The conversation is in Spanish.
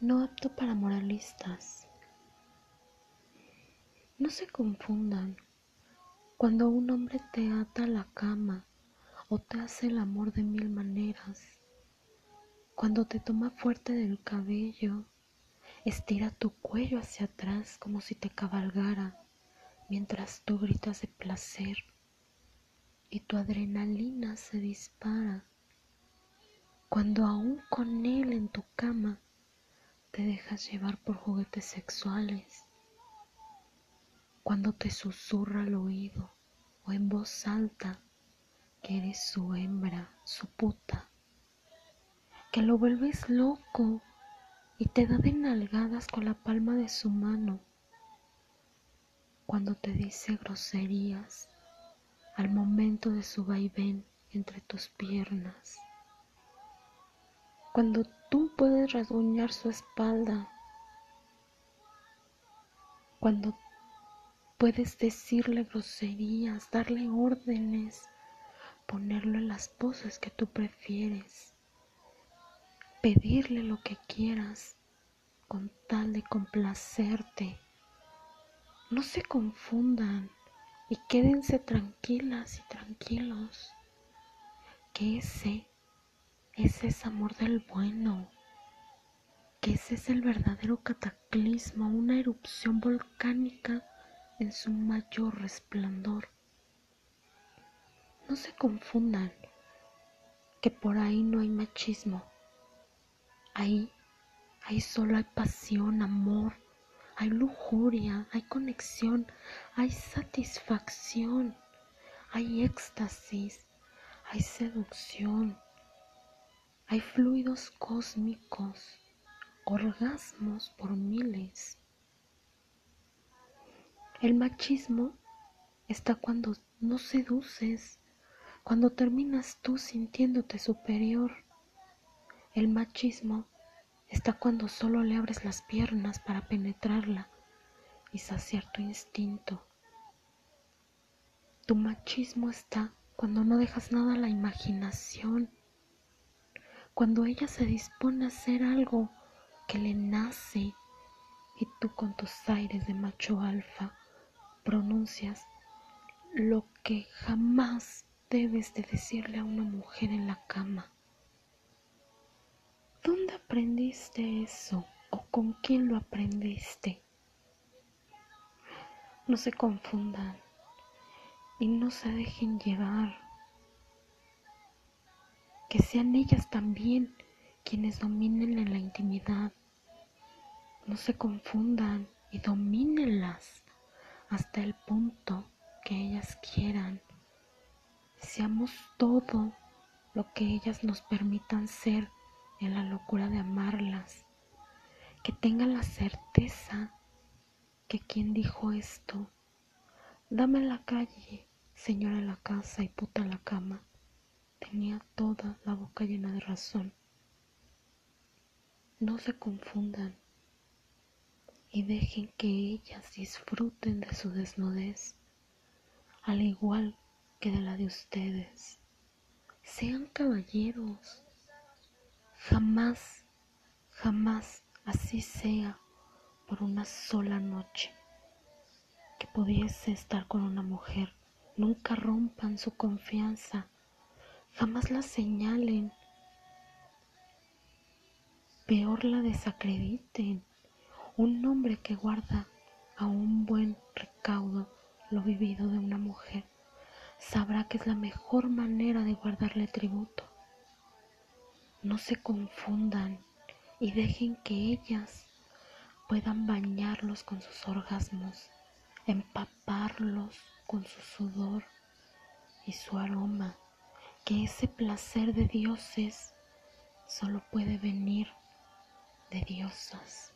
no apto para moralistas. No se confundan. Cuando un hombre te ata a la cama o te hace el amor de mil maneras, cuando te toma fuerte del cabello, estira tu cuello hacia atrás como si te cabalgara, mientras tú gritas de placer y tu adrenalina se dispara. Cuando aún con él en tu cama te dejas llevar por juguetes sexuales, cuando te susurra al oído o en voz alta que eres su hembra, su puta, que lo vuelves loco y te da de nalgadas con la palma de su mano, cuando te dice groserías al momento de su vaivén entre tus piernas, cuando tú puedes rasguñar su espalda, cuando puedes decirle groserías, darle órdenes, ponerlo en las poses que tú prefieres, pedirle lo que quieras con tal de complacerte. No se confundan y quédense tranquilas y tranquilos, que ese ese es amor del bueno, que ese es el verdadero cataclismo, una erupción volcánica en su mayor resplandor. No se confundan que por ahí no hay machismo. Ahí, ahí solo hay pasión, amor, hay lujuria, hay conexión, hay satisfacción, hay éxtasis, hay seducción, hay fluidos cósmicos, orgasmos por miles. El machismo está cuando no seduces, cuando terminas tú sintiéndote superior. El machismo está cuando solo le abres las piernas para penetrarla y saciar tu instinto. Tu machismo está cuando no dejas nada a la imaginación cuando ella se dispone a hacer algo que le nace y tú con tus aires de macho alfa pronuncias lo que jamás debes de decirle a una mujer en la cama. ¿Dónde aprendiste eso o con quién lo aprendiste? No se confundan y no se dejen llevar que sean ellas también quienes dominen en la intimidad. No se confundan y domínenlas hasta el punto que ellas quieran. Seamos todo lo que ellas nos permitan ser en la locura de amarlas. Que tengan la certeza que quien dijo esto, dame la calle, señora la casa y puta la cama tenía llena de razón. No se confundan y dejen que ellas disfruten de su desnudez, al igual que de la de ustedes. Sean caballeros. Jamás, jamás así sea por una sola noche que pudiese estar con una mujer. Nunca rompan su confianza jamás la señalen, peor la desacrediten. Un hombre que guarda a un buen recaudo lo vivido de una mujer sabrá que es la mejor manera de guardarle tributo. No se confundan y dejen que ellas puedan bañarlos con sus orgasmos, empaparlos con su sudor y su aroma que ese placer de dioses solo puede venir de diosas.